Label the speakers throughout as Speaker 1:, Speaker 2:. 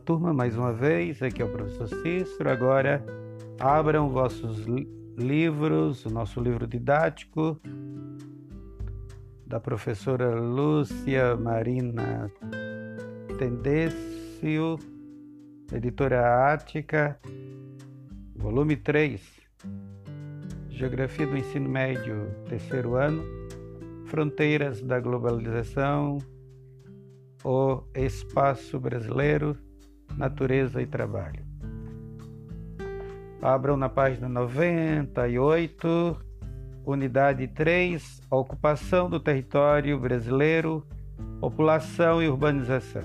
Speaker 1: turma, mais uma vez. Aqui é o professor Cícero. Agora abram vossos livros, o nosso livro didático da professora Lúcia Marina Tendêcio, editora Ática, volume 3, Geografia do Ensino Médio, terceiro ano, Fronteiras da Globalização, o Espaço Brasileiro, Natureza e Trabalho. Abram na página 98, unidade 3, Ocupação do Território Brasileiro, População e Urbanização.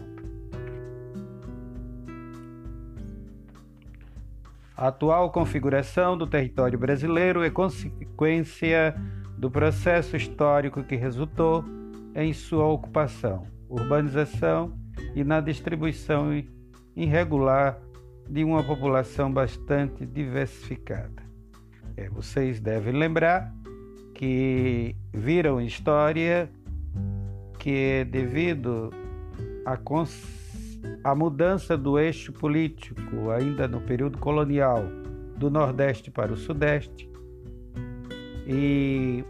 Speaker 1: A atual configuração do território brasileiro é consequência do processo histórico que resultou em sua ocupação urbanização e na distribuição irregular de uma população bastante diversificada. É, vocês devem lembrar que viram história que devido à, mudança do eixo político ainda no período colonial do Nordeste para o Sudeste e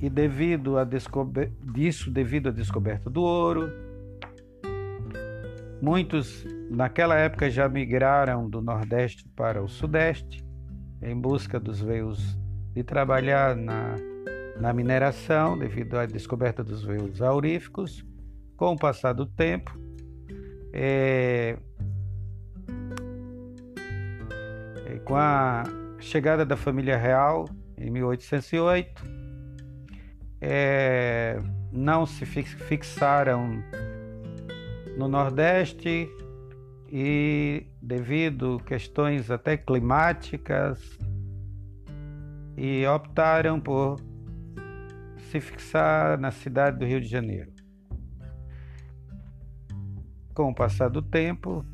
Speaker 1: e devido a disso, devido à descoberta do ouro, muitos naquela época já migraram do Nordeste para o Sudeste em busca dos veios de trabalhar na, na mineração, devido à descoberta dos veios auríficos. Com o passar do tempo, é, é, com a chegada da família real em 1808, é, não se fixaram no Nordeste e devido questões até climáticas e optaram por se fixar na cidade do Rio de Janeiro. Com o passar do tempo,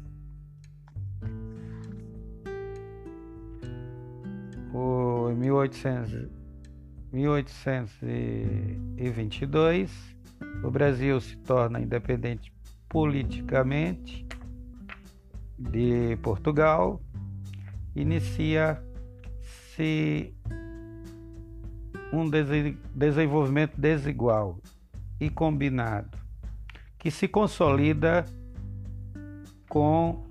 Speaker 1: o, em 1800 1822, o Brasil se torna independente politicamente de Portugal, inicia-se um desenvolvimento desigual e combinado, que se consolida com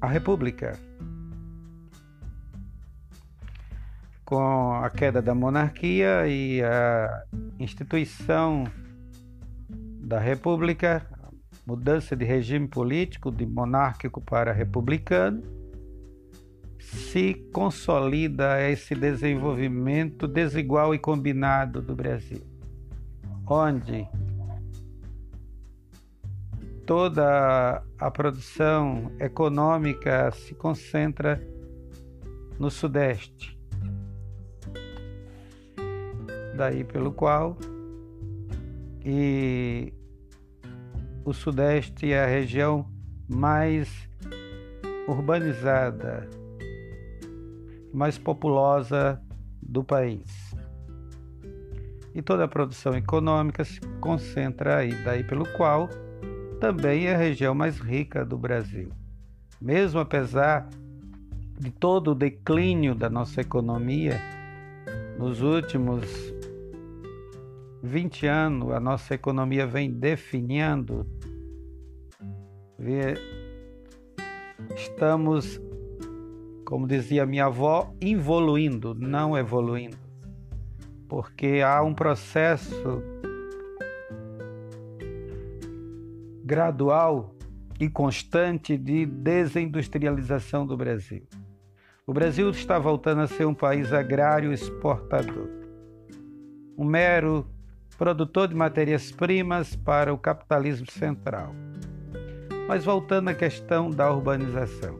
Speaker 1: a República. com a queda da monarquia e a instituição da república, mudança de regime político de monárquico para republicano, se consolida esse desenvolvimento desigual e combinado do Brasil, onde toda a produção econômica se concentra no Sudeste. Daí pelo qual e o Sudeste é a região mais urbanizada, mais populosa do país. E toda a produção econômica se concentra aí, daí pelo qual também é a região mais rica do Brasil. Mesmo apesar de todo o declínio da nossa economia nos últimos 20 anos a nossa economia vem definindo, estamos, como dizia minha avó, evoluindo, não evoluindo, porque há um processo gradual e constante de desindustrialização do Brasil. O Brasil está voltando a ser um país agrário exportador. Um mero produtor de matérias-primas para o capitalismo central. Mas voltando à questão da urbanização.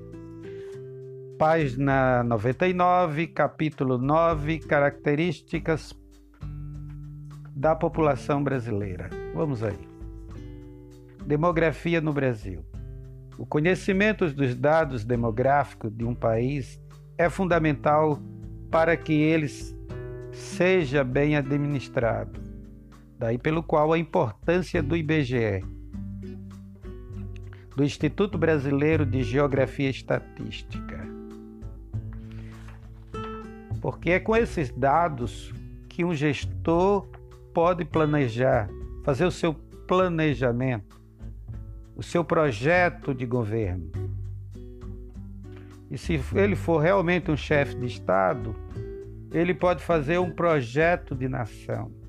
Speaker 1: Página 99, capítulo 9, características da população brasileira. Vamos aí. Demografia no Brasil. O conhecimento dos dados demográficos de um país é fundamental para que eles seja bem administrado daí pelo qual a importância do IBGE. do Instituto Brasileiro de Geografia e Estatística. Porque é com esses dados que um gestor pode planejar, fazer o seu planejamento, o seu projeto de governo. E se ele for realmente um chefe de Estado, ele pode fazer um projeto de nação.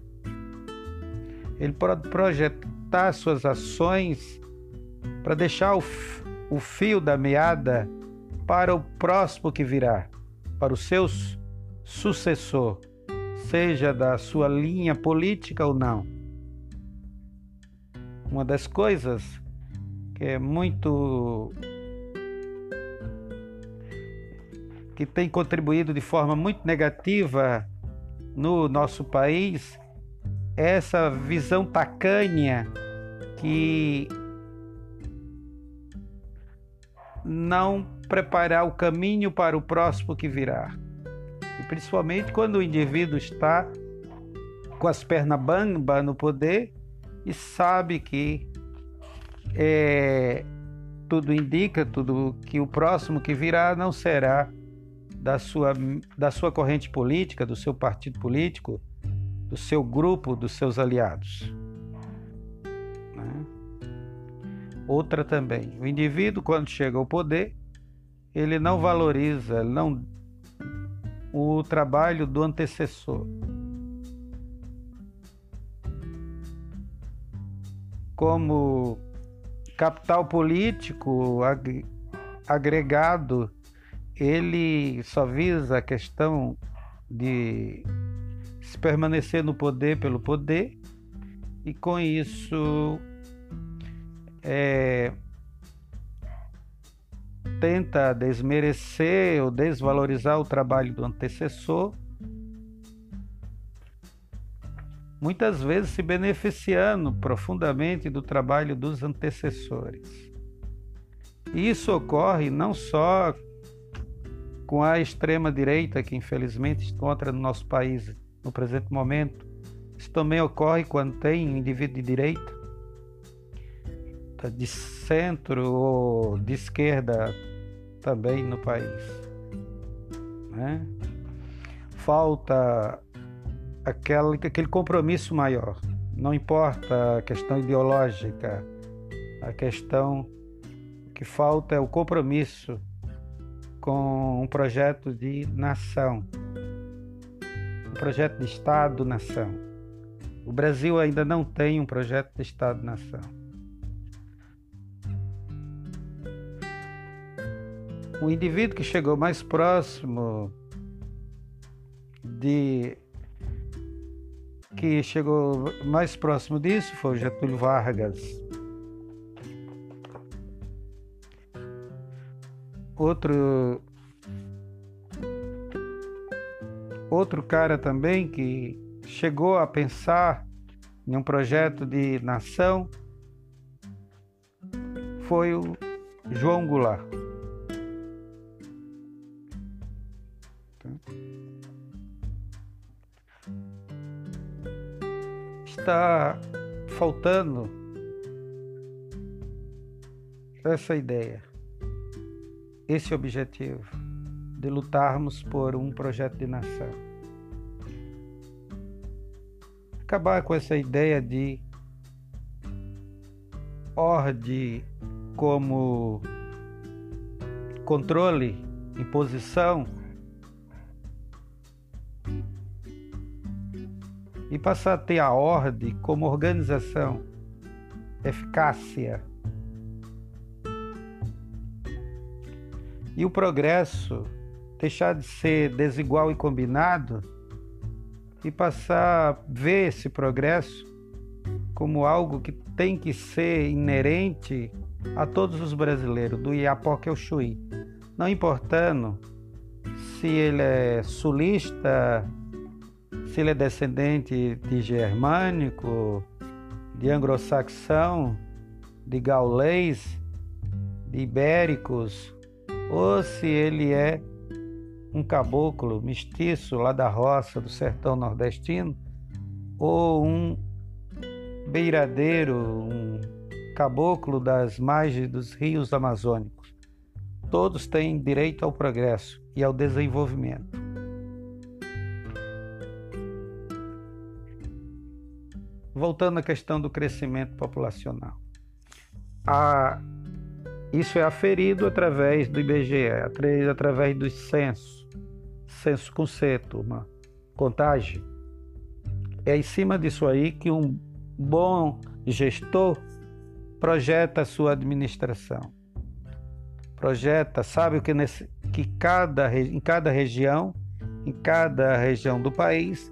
Speaker 1: Ele pode projetar suas ações para deixar o, o fio da meada para o próximo que virá, para os seus sucessor, seja da sua linha política ou não. Uma das coisas que é muito que tem contribuído de forma muito negativa no nosso país essa visão tacanha que não preparar o caminho para o próximo que virá. E principalmente quando o indivíduo está com as pernas bamba no poder e sabe que é, tudo indica, tudo que o próximo que virá não será da sua, da sua corrente política, do seu partido político, do seu grupo, dos seus aliados. Né? Outra também, o indivíduo quando chega ao poder, ele não valoriza, ele não o trabalho do antecessor. Como capital político agregado, ele só visa a questão de se permanecer no poder pelo poder e com isso é, tenta desmerecer ou desvalorizar o trabalho do antecessor, muitas vezes se beneficiando profundamente do trabalho dos antecessores. E isso ocorre não só com a extrema-direita, que infelizmente encontra no nosso país no presente momento, isso também ocorre quando tem um indivíduo de direita, de centro ou de esquerda também no país. Né? Falta aquele, aquele compromisso maior. Não importa a questão ideológica, a questão que falta é o compromisso com um projeto de nação, projeto de Estado-nação. O Brasil ainda não tem um projeto de Estado-nação. o indivíduo que chegou mais próximo de que chegou mais próximo disso foi Getúlio Vargas. Outro outro cara também que chegou a pensar em um projeto de nação foi o João Goulart. está faltando essa ideia, esse objetivo de lutarmos por um projeto de nação. Acabar com essa ideia de ordem como controle, imposição e passar a ter a ordem como organização, eficácia. E o progresso deixar de ser desigual e combinado e passar a ver esse progresso como algo que tem que ser inerente a todos os brasileiros, do Iapoque ao Chuí. Não importando se ele é sulista, se ele é descendente de germânico, de anglo-saxão, de gaulês, de ibéricos, ou se ele é um caboclo mestiço lá da roça do sertão nordestino, ou um beiradeiro, um caboclo das margens dos rios amazônicos. Todos têm direito ao progresso e ao desenvolvimento. Voltando à questão do crescimento populacional. A, isso é aferido através do IBGE, através do censo, censo com C, turma, contagem. É em cima disso aí que um bom gestor projeta a sua administração. Projeta, sabe o que, nesse, que cada, em cada região, em cada região do país,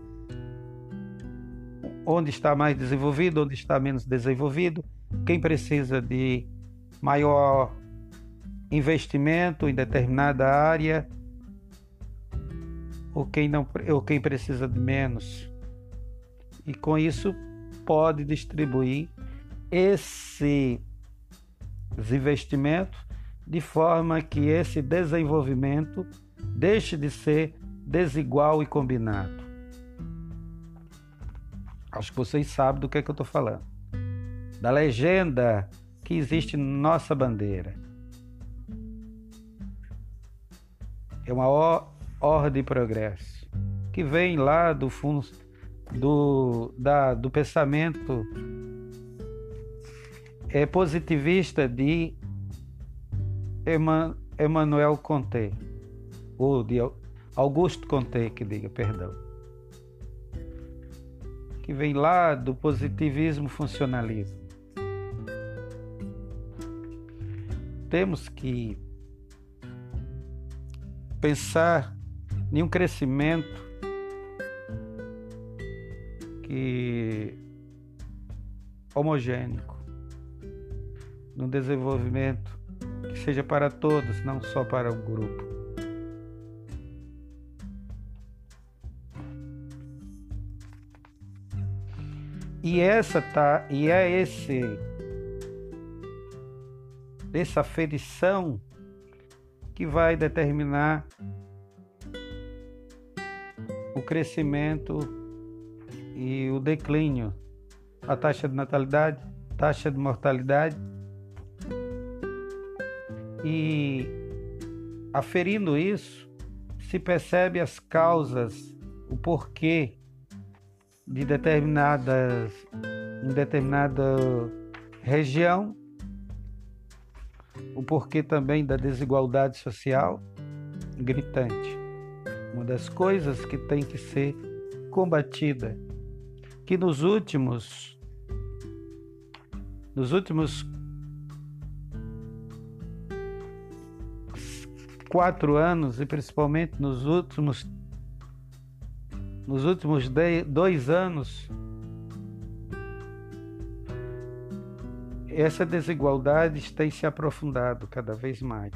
Speaker 1: onde está mais desenvolvido, onde está menos desenvolvido, quem precisa de maior investimento em determinada área, ou quem, não, ou quem precisa de menos. E com isso pode distribuir esses investimentos de forma que esse desenvolvimento deixe de ser desigual e combinado. Acho que vocês sabem do que, é que eu estou falando. Da legenda que existe na nossa bandeira. É uma ordem de progresso que vem lá do fundo do, da, do pensamento é, positivista de Emmanuel Conté, ou de Augusto Conté, que diga, perdão, que vem lá do positivismo funcionalismo. Temos que pensar em um crescimento que homogêneo, num desenvolvimento que seja para todos, não só para um grupo. E essa tá, e é esse essa aferição que vai determinar crescimento e o declínio, a taxa de natalidade, taxa de mortalidade. E aferindo isso, se percebe as causas, o porquê de determinadas em determinada região, o porquê também da desigualdade social gritante. Uma das coisas que tem que ser combatida que nos últimos nos últimos quatro anos e principalmente nos últimos nos últimos dois anos essa desigualdade tem se aprofundado cada vez mais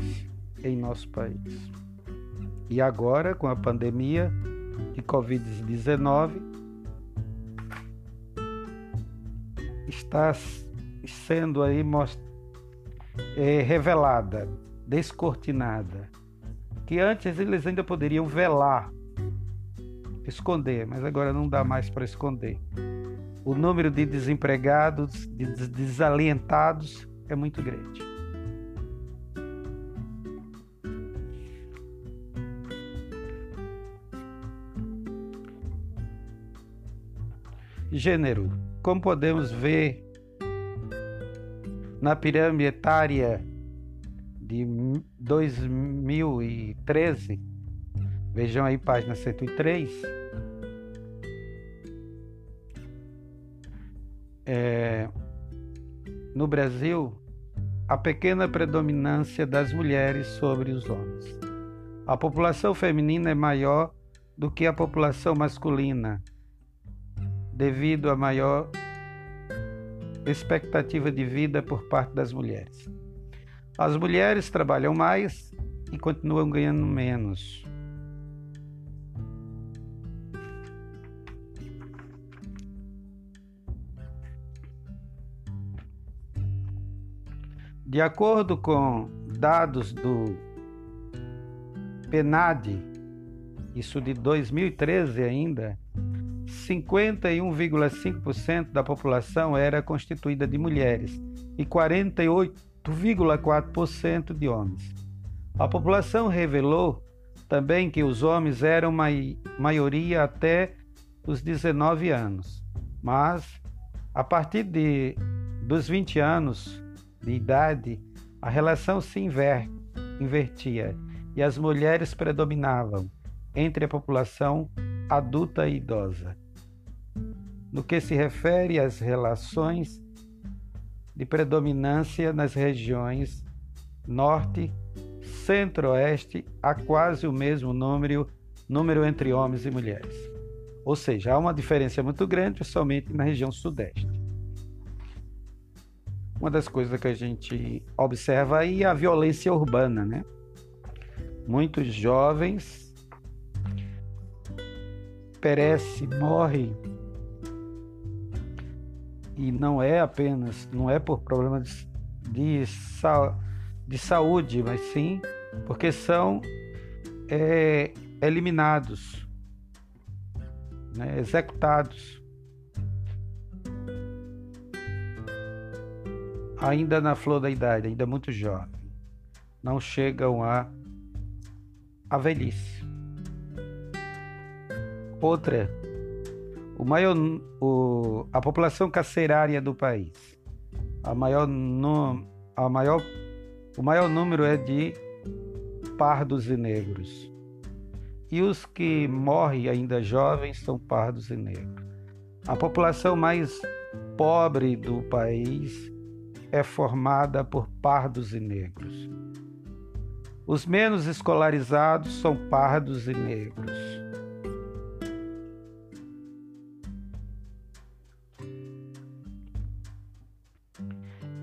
Speaker 1: em nosso país. E agora, com a pandemia de Covid-19, está sendo aí é, revelada, descortinada, que antes eles ainda poderiam velar, esconder, mas agora não dá mais para esconder. O número de desempregados, de desalentados é muito grande. Gênero como podemos ver na pirâmide etária de 2013, vejam aí página 103, é, no Brasil, a pequena predominância das mulheres sobre os homens. A população feminina é maior do que a população masculina devido à maior expectativa de vida por parte das mulheres. As mulheres trabalham mais e continuam ganhando menos. De acordo com dados do PNAD, isso de 2013 ainda, 51,5% da população era constituída de mulheres e 48,4% de homens. A população revelou também que os homens eram maioria até os 19 anos, mas a partir de, dos 20 anos de idade, a relação se inver, invertia e as mulheres predominavam entre a população adulta e idosa. No que se refere às relações de predominância nas regiões norte, centro-oeste, há quase o mesmo número, número entre homens e mulheres. Ou seja, há uma diferença muito grande somente na região sudeste. Uma das coisas que a gente observa aí é a violência urbana, né? Muitos jovens perecem, morrem e não é apenas, não é por problemas de, de, de saúde, mas sim porque são é, eliminados, né, executados. Ainda na flor da idade, ainda muito jovem, não chegam a, a velhice. Outra o maior, o, a população carcerária do país. A maior, a maior, o maior número é de pardos e negros. E os que morrem ainda jovens são pardos e negros. A população mais pobre do país é formada por pardos e negros. Os menos escolarizados são pardos e negros.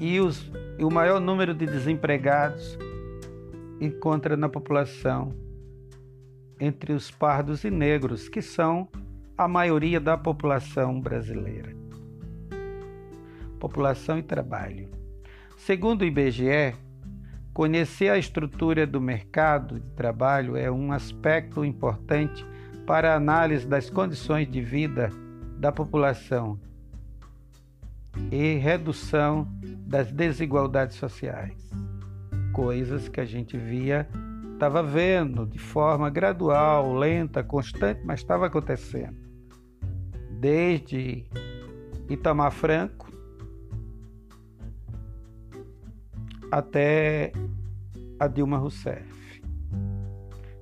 Speaker 1: E, os, e o maior número de desempregados encontra na população entre os pardos e negros, que são a maioria da população brasileira. População e trabalho. Segundo o IBGE, conhecer a estrutura do mercado de trabalho é um aspecto importante para a análise das condições de vida da população e redução das desigualdades sociais. Coisas que a gente via, estava vendo de forma gradual, lenta, constante, mas estava acontecendo. Desde Itamar Franco até a Dilma Rousseff.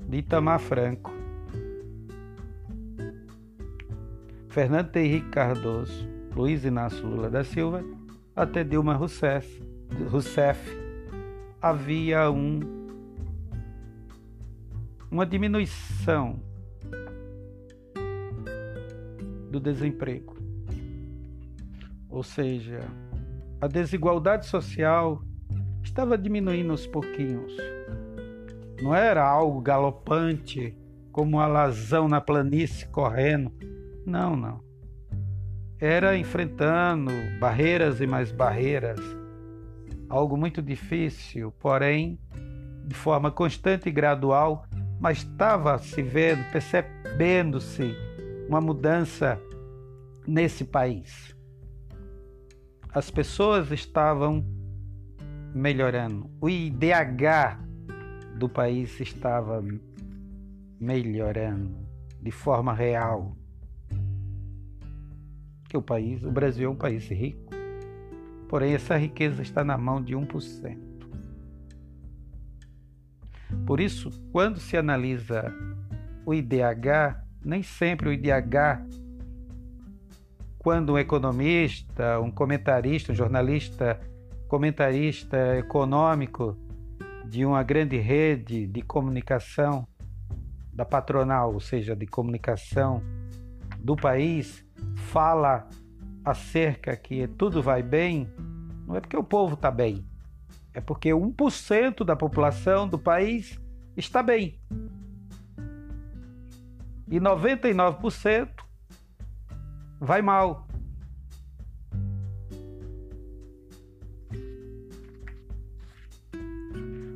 Speaker 1: De Itamar Franco, Fernando Henrique Cardoso, Luiz Inácio Lula da Silva até Dilma Rousseff, Rousseff havia um, uma diminuição do desemprego. Ou seja, a desigualdade social estava diminuindo aos pouquinhos. Não era algo galopante, como uma alazão na planície correndo. Não, não era enfrentando barreiras e mais barreiras, algo muito difícil, porém de forma constante e gradual, mas estava se vendo, percebendo-se uma mudança nesse país. As pessoas estavam melhorando, o IDH do país estava melhorando de forma real que o país, o Brasil é um país rico, porém essa riqueza está na mão de 1%. Por isso, quando se analisa o IDH, nem sempre o IDH, quando um economista, um comentarista, um jornalista, comentarista econômico de uma grande rede de comunicação da patronal, ou seja, de comunicação do país, fala acerca que tudo vai bem, não é porque o povo está bem, é porque 1% da população do país está bem. E 99% vai mal.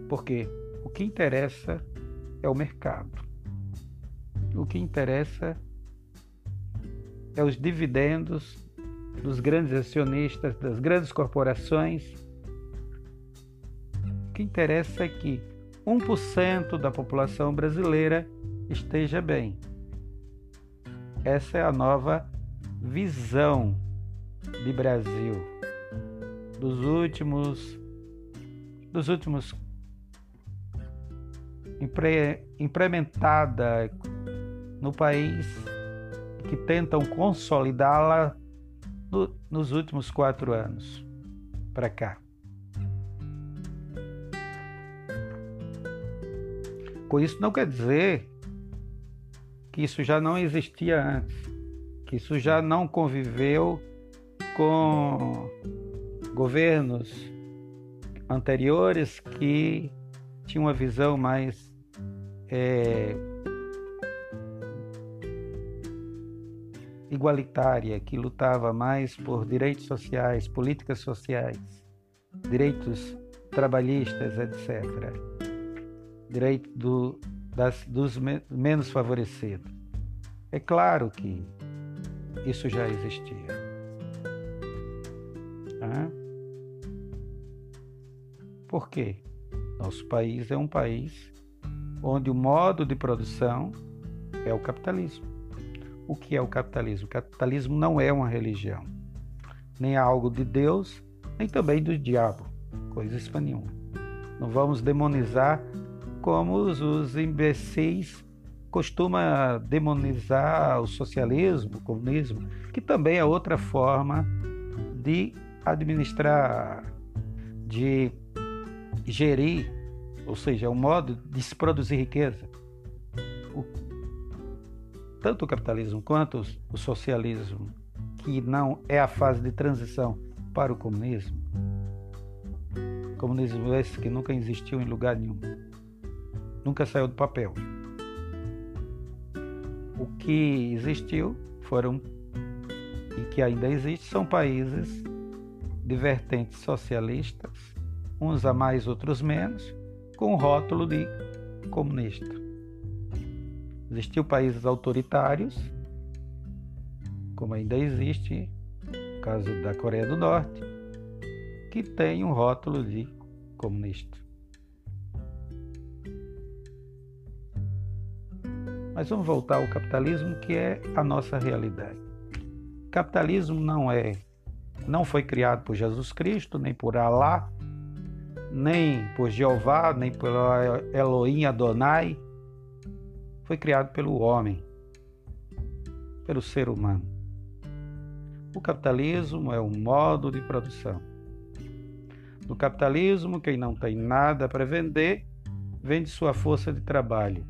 Speaker 1: Porque o que interessa é o mercado. O que interessa é os dividendos dos grandes acionistas, das grandes corporações que interessa é que 1% da população brasileira esteja bem. Essa é a nova visão de Brasil dos últimos dos últimos implementada no país que tentam consolidá-la no, nos últimos quatro anos para cá. Com isso não quer dizer que isso já não existia antes, que isso já não conviveu com governos anteriores que tinham uma visão mais é, igualitária, que lutava mais por direitos sociais, políticas sociais, direitos trabalhistas, etc. Direito do, das, dos menos favorecidos. É claro que isso já existia. Por quê? Nosso país é um país onde o modo de produção é o capitalismo. O que é o capitalismo? O capitalismo não é uma religião, nem algo de Deus, nem também do diabo, coisa nenhuma. Não vamos demonizar como os imbecis costuma demonizar o socialismo, o comunismo, que também é outra forma de administrar, de gerir, ou seja, é um modo de se produzir riqueza. Tanto o capitalismo quanto o socialismo, que não é a fase de transição para o comunismo, comunismo esse que nunca existiu em lugar nenhum, nunca saiu do papel. O que existiu foram e que ainda existe são países de vertentes socialistas, uns a mais, outros menos, com o rótulo de comunista. Existiu países autoritários, como ainda existe, no caso da Coreia do Norte, que tem um rótulo de comunista. Mas vamos voltar ao capitalismo, que é a nossa realidade. capitalismo não é não foi criado por Jesus Cristo, nem por Alá, nem por Jeová, nem por Elohim Adonai. Foi criado pelo homem, pelo ser humano. O capitalismo é um modo de produção. No capitalismo, quem não tem nada para vender, vende sua força de trabalho.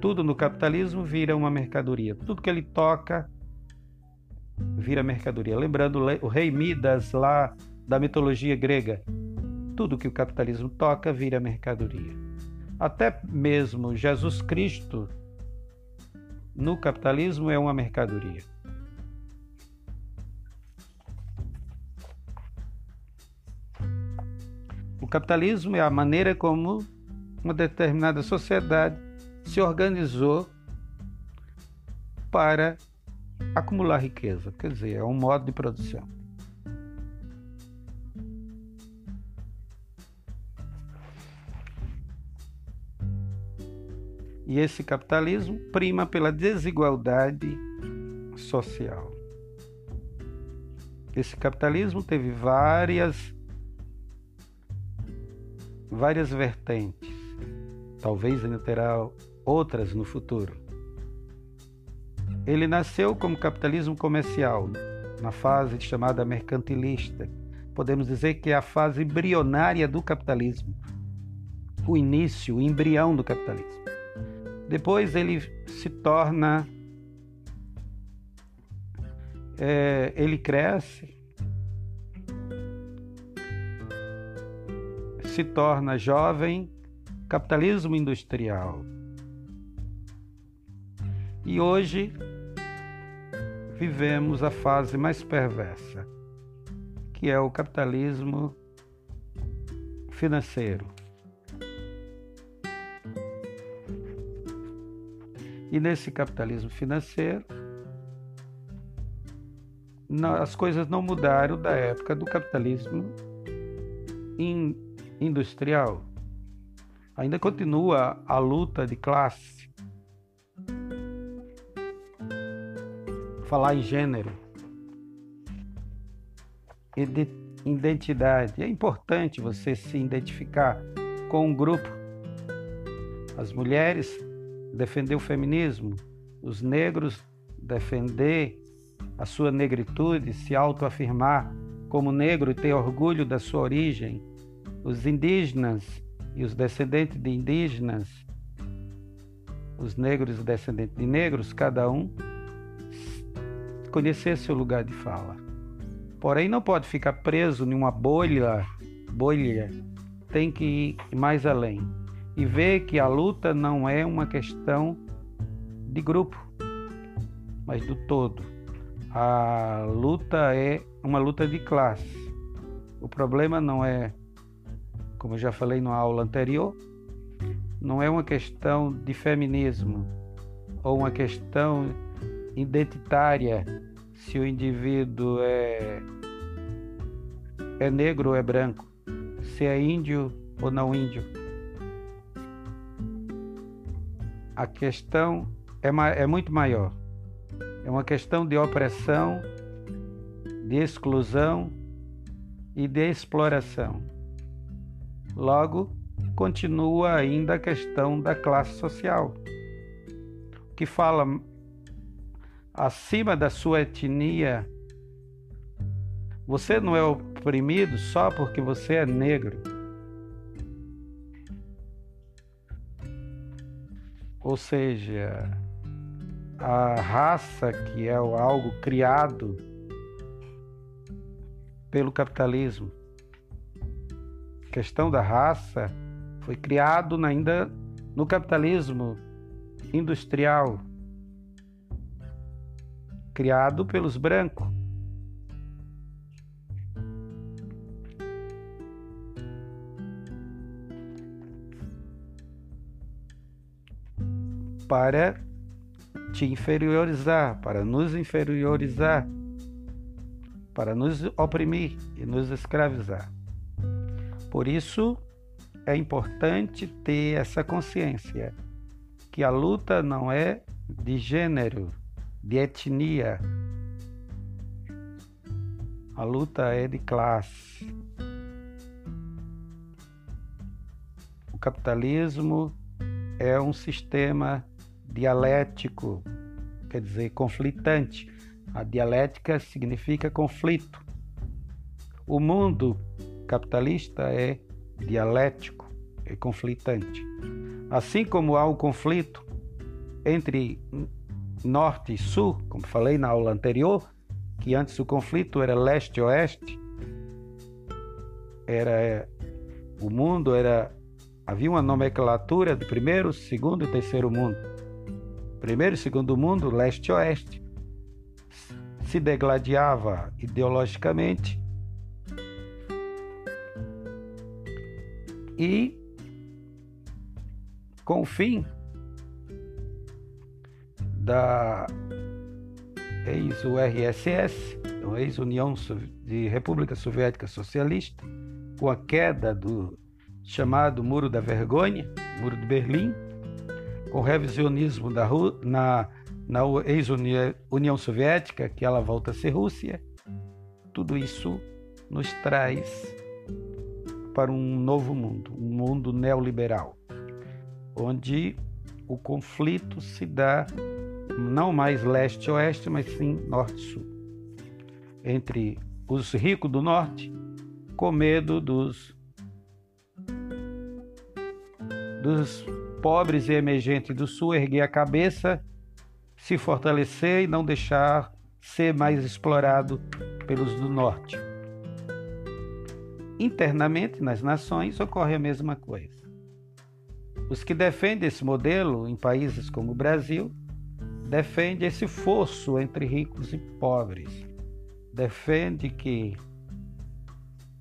Speaker 1: Tudo no capitalismo vira uma mercadoria. Tudo que ele toca vira mercadoria. Lembrando o rei Midas lá da mitologia grega, tudo que o capitalismo toca vira mercadoria. Até mesmo Jesus Cristo no capitalismo é uma mercadoria. O capitalismo é a maneira como uma determinada sociedade se organizou para acumular riqueza, quer dizer, é um modo de produção. E esse capitalismo prima pela desigualdade social. Esse capitalismo teve várias várias vertentes. Talvez ainda terá outras no futuro. Ele nasceu como capitalismo comercial, na fase chamada mercantilista. Podemos dizer que é a fase embrionária do capitalismo, o início, o embrião do capitalismo. Depois ele se torna. É, ele cresce, se torna jovem, capitalismo industrial. E hoje vivemos a fase mais perversa, que é o capitalismo financeiro. E nesse capitalismo financeiro, as coisas não mudaram da época do capitalismo industrial. Ainda continua a luta de classe. Falar em gênero, identidade. É importante você se identificar com um grupo. As mulheres defender o feminismo, os negros defender a sua negritude, se autoafirmar como negro e ter orgulho da sua origem, os indígenas e os descendentes de indígenas, os negros e descendentes de negros, cada um conhecer seu lugar de fala. Porém, não pode ficar preso em uma bolha, bolha, tem que ir mais além e ver que a luta não é uma questão de grupo, mas do todo. A luta é uma luta de classe. O problema não é, como eu já falei na aula anterior, não é uma questão de feminismo ou uma questão identitária se o indivíduo é, é negro ou é branco, se é índio ou não índio. A questão é, é muito maior. É uma questão de opressão, de exclusão e de exploração. Logo, continua ainda a questão da classe social, que fala acima da sua etnia. Você não é oprimido só porque você é negro. Ou seja, a raça, que é algo criado pelo capitalismo. A questão da raça foi criado ainda no capitalismo industrial, criado pelos brancos. Para te inferiorizar, para nos inferiorizar, para nos oprimir e nos escravizar. Por isso, é importante ter essa consciência que a luta não é de gênero, de etnia. A luta é de classe. O capitalismo é um sistema dialético, quer dizer, conflitante. A dialética significa conflito. O mundo capitalista é dialético, é conflitante. Assim como há o conflito entre norte e sul, como falei na aula anterior, que antes o conflito era leste-oeste, era o mundo era havia uma nomenclatura de primeiro, segundo e terceiro mundo. Primeiro e Segundo Mundo, leste e oeste, se degladiava ideologicamente. E, com o fim da ex-URSS, então ex-União de República Soviética Socialista, com a queda do chamado Muro da Vergonha, Muro de Berlim, com o revisionismo da, na, na ex-União Soviética, que ela volta a ser Rússia, tudo isso nos traz para um novo mundo, um mundo neoliberal, onde o conflito se dá não mais leste-oeste, mas sim norte-sul, entre os ricos do norte com medo dos dos pobres e emergentes do Sul erguer a cabeça, se fortalecer e não deixar ser mais explorado pelos do Norte. Internamente, nas nações, ocorre a mesma coisa. Os que defendem esse modelo em países como o Brasil defendem esse fosso entre ricos e pobres. Defende que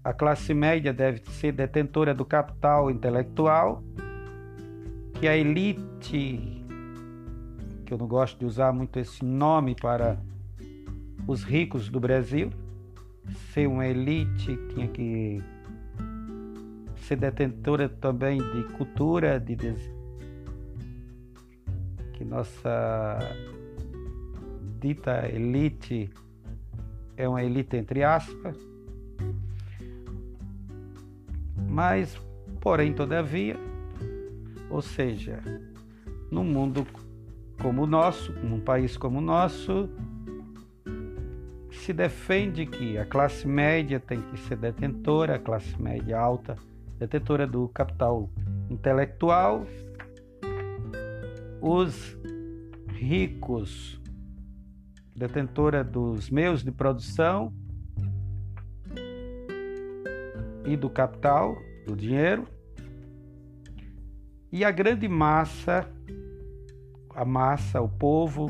Speaker 1: a classe média deve ser detentora do capital intelectual que a elite, que eu não gosto de usar muito esse nome para os ricos do Brasil. Ser uma elite tinha que ser detentora também de cultura, de des... que nossa dita elite é uma elite entre aspas. Mas, porém, todavia, ou seja, num mundo como o nosso, num país como o nosso, se defende que a classe média tem que ser detentora, a classe média alta, detentora do capital intelectual, os ricos, detentora dos meios de produção e do capital, do dinheiro, e a grande massa, a massa, o povo,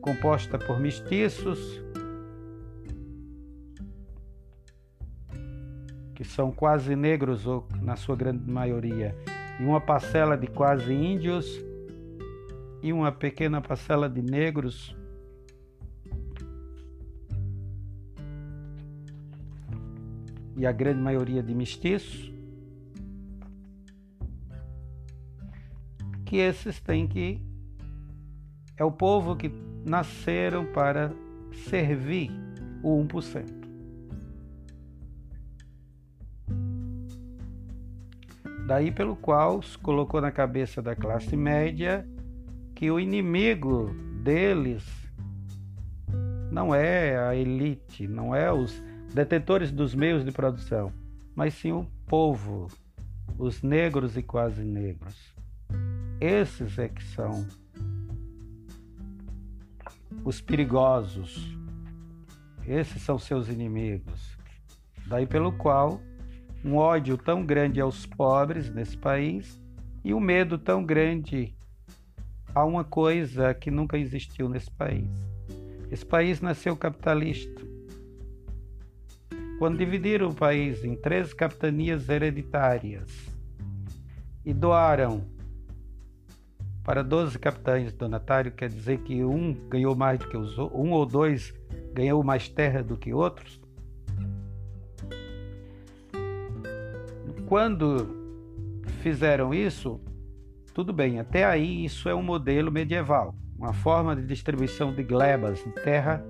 Speaker 1: composta por mestiços, que são quase negros, ou na sua grande maioria, e uma parcela de quase índios, e uma pequena parcela de negros. E a grande maioria de mestiços, que esses têm que. É o povo que nasceram para servir o 1%. Daí pelo qual colocou na cabeça da classe média que o inimigo deles não é a elite, não é os detentores dos meios de produção, mas sim o povo, os negros e quase negros. Esses é que são os perigosos. Esses são seus inimigos. Daí pelo qual um ódio tão grande aos pobres nesse país e um medo tão grande a uma coisa que nunca existiu nesse país. Esse país nasceu capitalista. Quando dividiram o país em 13 capitanias hereditárias e doaram para 12 capitães donatário quer dizer que um ganhou mais do que os um ou dois ganhou mais terra do que outros. Quando fizeram isso, tudo bem, até aí isso é um modelo medieval, uma forma de distribuição de glebas de terra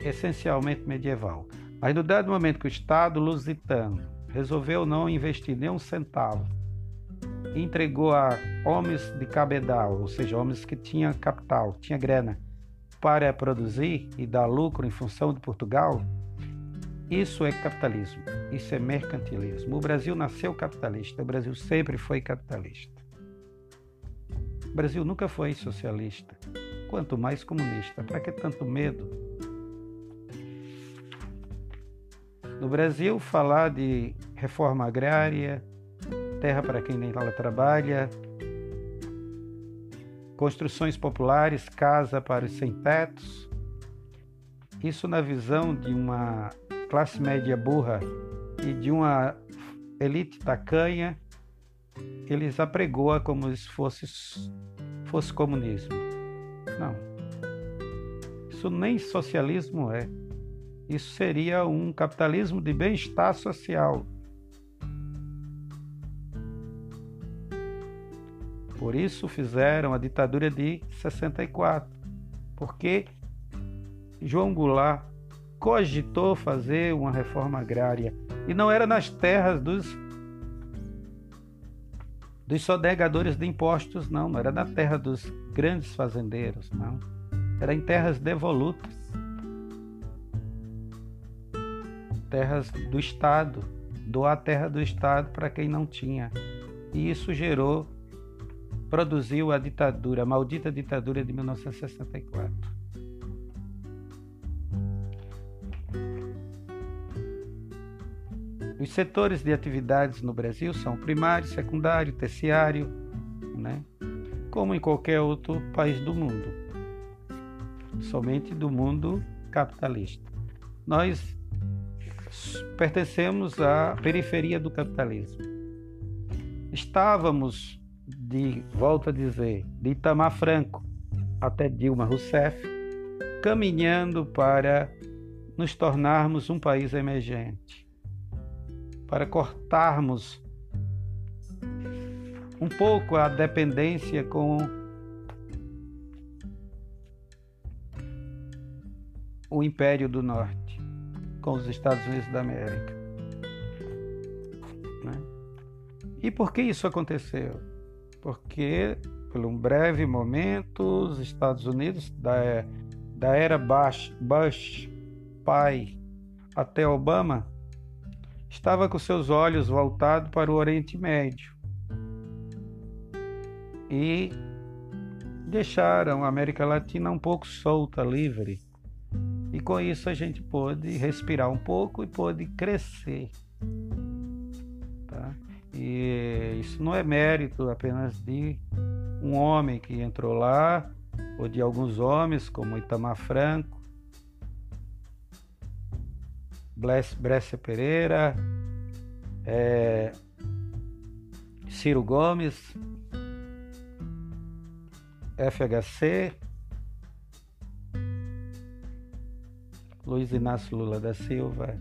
Speaker 1: essencialmente medieval. Mas no dado momento que o Estado lusitano resolveu não investir nem um centavo entregou a homens de cabedal, ou seja, homens que tinham capital, tinha grana, para produzir e dar lucro em função de Portugal, isso é capitalismo, isso é mercantilismo. O Brasil nasceu capitalista, o Brasil sempre foi capitalista. O Brasil nunca foi socialista, quanto mais comunista. Para que tanto medo? No Brasil, falar de reforma agrária, terra para quem nem lá trabalha, construções populares, casa para os sem-tetos. Isso na visão de uma classe média burra e de uma elite tacanha, eles apregoa como se fosse, fosse comunismo. Não. Isso nem socialismo é. Isso seria um capitalismo de bem-estar social Por isso fizeram a ditadura de 64, porque João Goulart cogitou fazer uma reforma agrária e não era nas terras dos dos sonegadores de impostos, não, não era na terra dos grandes fazendeiros, não. Era em terras devolutas. Terras do Estado, doar a terra do Estado para quem não tinha. E isso gerou produziu a ditadura, a maldita ditadura de 1964. Os setores de atividades no Brasil são primário, secundário, terciário, né? como em qualquer outro país do mundo, somente do mundo capitalista. Nós pertencemos à periferia do capitalismo. Estávamos de, volto a dizer, de Itamar Franco até Dilma Rousseff, caminhando para nos tornarmos um país emergente, para cortarmos um pouco a dependência com o Império do Norte, com os Estados Unidos da América. Né? E por que isso aconteceu? Porque, por um breve momento, os Estados Unidos, da, da era Bush, Bush pai até Obama, estava com seus olhos voltados para o Oriente Médio e deixaram a América Latina um pouco solta, livre. E com isso a gente pôde respirar um pouco e pôde crescer. E isso não é mérito apenas de um homem que entrou lá, ou de alguns homens, como Itamar Franco, Brescia Pereira, é, Ciro Gomes, FHC, Luiz Inácio Lula da Silva.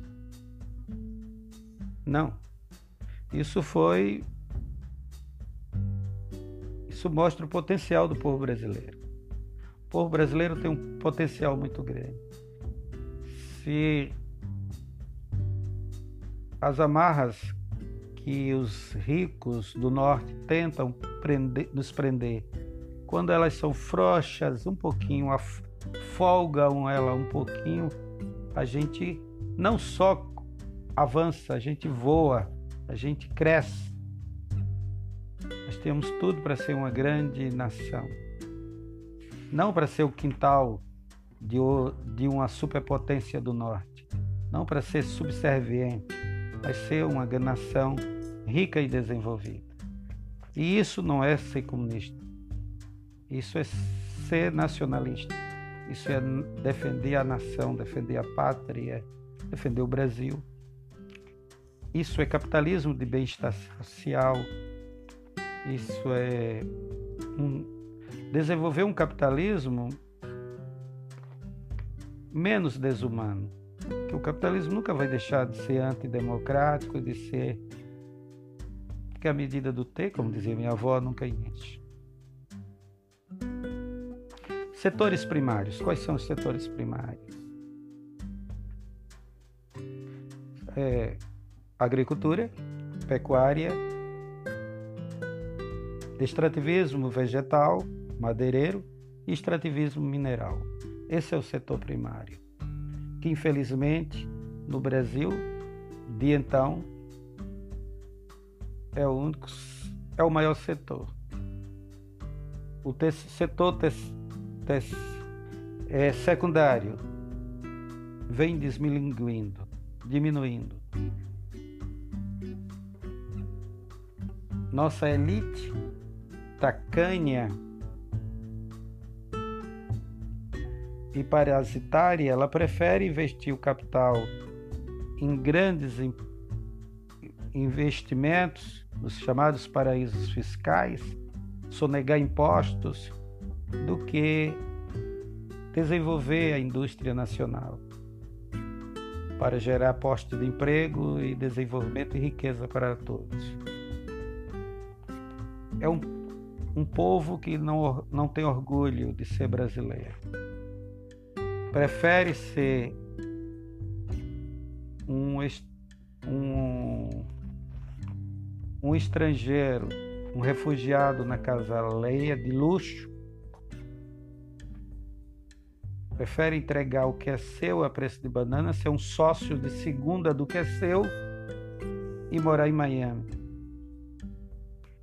Speaker 1: Não. Isso foi. Isso mostra o potencial do povo brasileiro. O povo brasileiro tem um potencial muito grande. Se as amarras que os ricos do norte tentam prender, nos prender, quando elas são frouxas, um pouquinho, folgam ela um pouquinho, a gente não só avança, a gente voa, a gente cresce. Nós temos tudo para ser uma grande nação. Não para ser o quintal de, de uma superpotência do norte, não para ser subserviente, vai ser uma nação rica e desenvolvida. E isso não é ser comunista. Isso é ser nacionalista. Isso é defender a nação, defender a pátria, defender o Brasil. Isso é capitalismo de bem-estar social. Isso é um, desenvolver um capitalismo menos desumano que o capitalismo nunca vai deixar de ser antidemocrático, de ser. Porque a medida do T, como dizia minha avó, nunca enche. Setores primários. Quais são os setores primários? É, agricultura, pecuária, extrativismo vegetal, madeireiro e extrativismo mineral. Esse é o setor primário que infelizmente no Brasil de então é o único é o maior setor. O setor é, secundário vem desmilinguindo, diminuindo. Nossa elite tacanha e parasitária, ela prefere investir o capital em grandes investimentos, nos chamados paraísos fiscais, sonegar impostos, do que desenvolver a indústria nacional para gerar postos de emprego e desenvolvimento e riqueza para todos. É um, um povo que não, não tem orgulho de ser brasileiro. Prefere ser um, um, um estrangeiro, um refugiado na casa alheia de luxo, prefere entregar o que é seu a preço de banana, ser um sócio de segunda do que é seu e morar em Miami,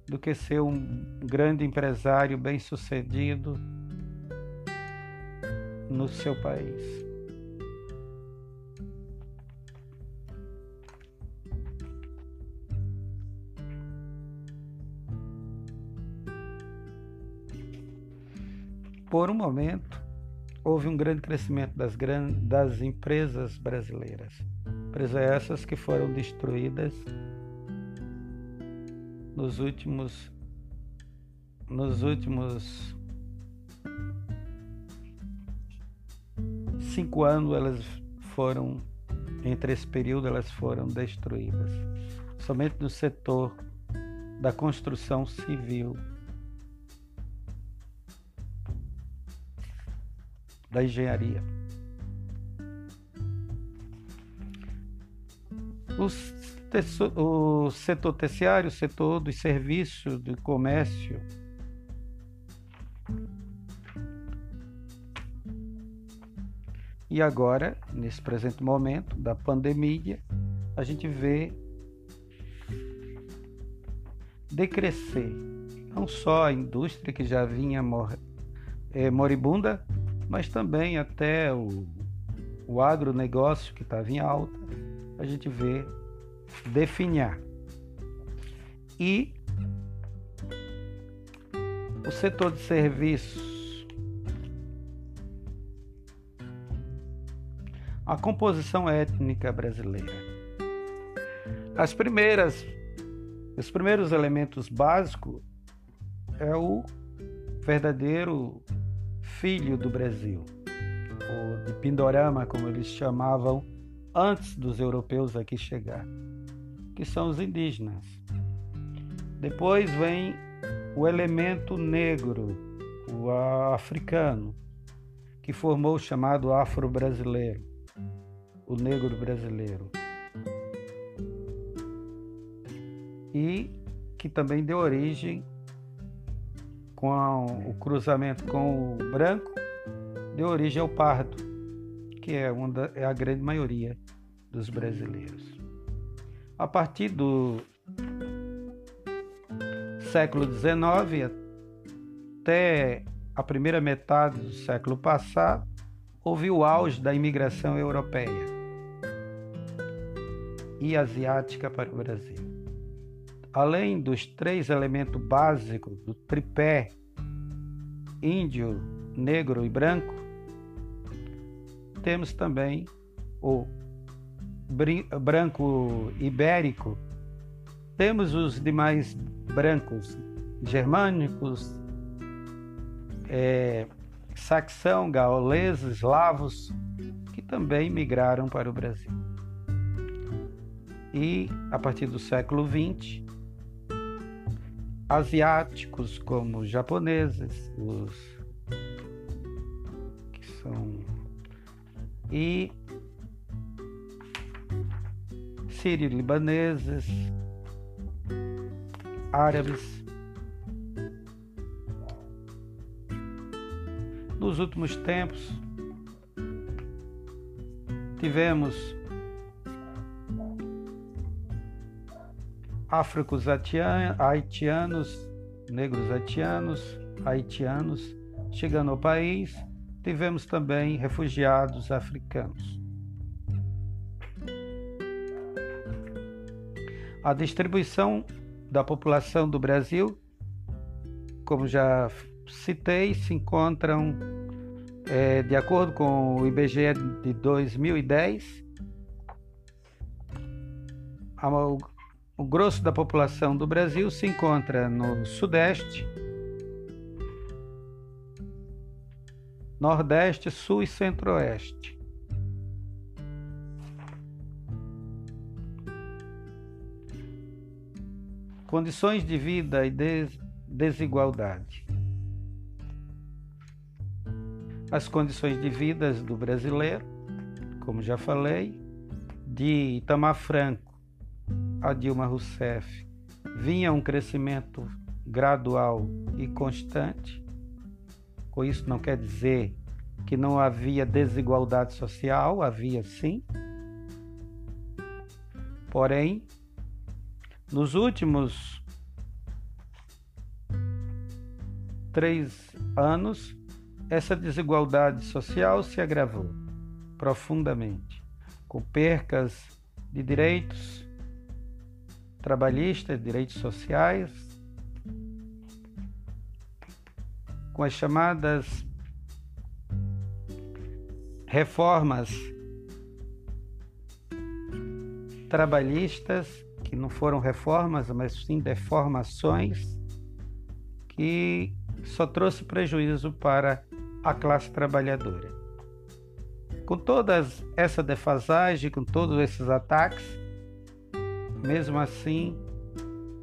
Speaker 1: do que ser um grande empresário bem sucedido no seu país. Por um momento, houve um grande crescimento das, grandes, das empresas brasileiras. Empresas essas que foram destruídas nos últimos nos últimos cinco anos elas foram, entre esse período, elas foram destruídas. Somente no setor da construção civil, da engenharia. O setor terciário, o setor dos serviços, do comércio, E agora, nesse presente momento da pandemia, a gente vê decrescer não só a indústria que já vinha mor é, moribunda, mas também até o, o agronegócio que estava em alta, a gente vê definhar. E o setor de serviços a composição étnica brasileira. As primeiras, os primeiros elementos básicos é o verdadeiro filho do Brasil, o de Pindorama, como eles chamavam antes dos europeus aqui chegar, que são os indígenas. Depois vem o elemento negro, o africano, que formou o chamado afro-brasileiro o negro brasileiro. E que também deu origem com o cruzamento com o branco, deu origem ao pardo, que é, uma da, é a grande maioria dos brasileiros. A partir do século XIX até a primeira metade do século passado, houve o auge da imigração europeia e asiática para o Brasil. Além dos três elementos básicos do tripé índio, negro e branco, temos também o branco ibérico, temos os demais brancos germânicos, é, saxão, gauleses, eslavos, que também migraram para o Brasil. E, a partir do século XX, asiáticos como os japoneses, os que são e sírio-libaneses, árabes. Nos últimos tempos, tivemos áfricos haitianos, negros haitianos, haitianos chegando ao país, tivemos também refugiados africanos. A distribuição da população do Brasil, como já citei, se encontram, é, de acordo com o IBGE de 2010, o grosso da população do Brasil se encontra no Sudeste, Nordeste, Sul e Centro-Oeste. Condições de vida e des desigualdade. As condições de vida do brasileiro, como já falei, de Itamar Franco a Dilma Rousseff vinha um crescimento gradual e constante. Com isso não quer dizer que não havia desigualdade social, havia sim. Porém, nos últimos três anos, essa desigualdade social se agravou profundamente, com percas de direitos trabalhistas, direitos sociais, com as chamadas reformas trabalhistas, que não foram reformas, mas sim deformações, que só trouxe prejuízo para a classe trabalhadora. Com toda essa defasagem, com todos esses ataques, mesmo assim,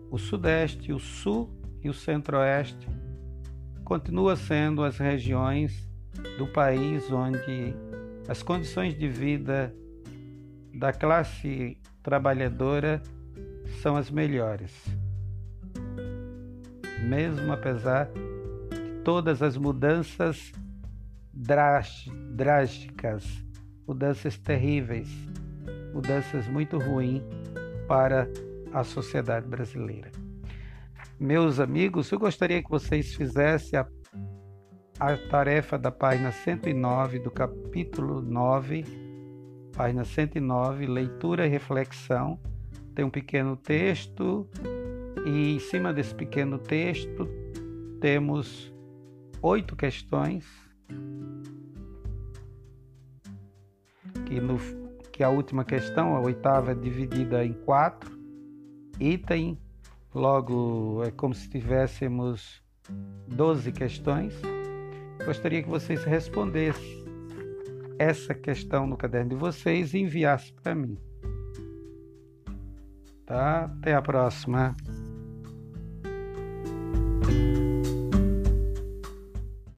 Speaker 1: o Sudeste, o Sul e o Centro-Oeste continua sendo as regiões do país onde as condições de vida da classe trabalhadora são as melhores. Mesmo apesar de todas as mudanças drásticas, mudanças terríveis, mudanças muito ruins para a sociedade brasileira. Meus amigos, eu gostaria que vocês fizessem a, a tarefa da página 109 do capítulo 9, página 109, leitura e reflexão. Tem um pequeno texto e em cima desse pequeno texto temos oito questões que, no, que a última questão, a oitava, é dividida em quatro itens, logo é como se tivéssemos 12 questões. Gostaria que vocês respondessem essa questão no caderno de vocês e enviassem para mim. Tá? Até a próxima.